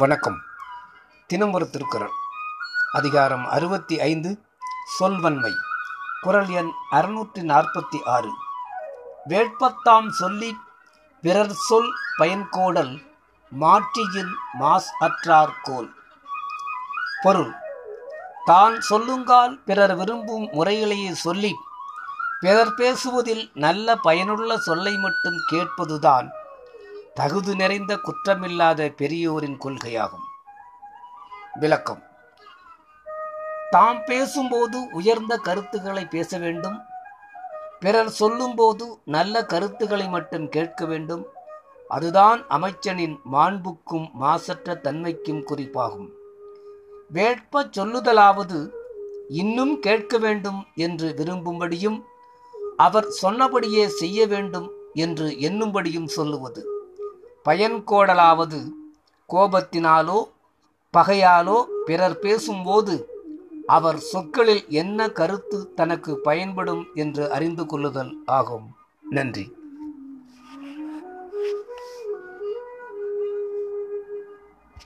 வணக்கம். தினம் ஒரு திருக்குறள். அதிகாரம் அறுபத்தி ஐந்து சொல்வன்மை. குரல் எண் அறுநூற்றி நாற்பத்தி ஆறு. வேட்பத்தாம் சொல்லி பிறர் சொல் பயன்கோடல் மாற்றியின் மாஸ் அற்றார் கோல். பொருள். தான் சொல்லுங்கால் பிறர் விரும்பும் முறைகளையே சொல்லி பிறர் பேசுவதில் நல்ல பயனுள்ள சொல்லை மட்டும் கேட்பதுதான் தகுதி நிறைந்த குற்றமில்லாத பெரியோரின் கொள்கையாகும். விளக்கம். தாம் பேசும்போது உயர்ந்த கருத்துக்களை பேச வேண்டும். பிறர் சொல்லும்போது நல்ல கருத்துக்களை மட்டும் கேட்க வேண்டும். அதுதான் அமைச்சனின் மாண்புக்கும் மாசற்ற தன்மைக்கும் குறிப்பாகும். வேட்ப சொல்லுதலாவது இன்னும் கேட்க வேண்டும் என்று விரும்பும்படியும் அவர் சொன்னபடியே செய்ய வேண்டும் என்று எண்ணும்படியும் சொல்லுவது. பயன்கோடலாவது கோபத்தினாலோ பகையாலோ பிறர் பேசும்போது அவர் சொற்களில் என்ன கருத்து தனக்கு பயன்படும் என்று அறிந்து கொள்ளுதல் ஆகும். நன்றி.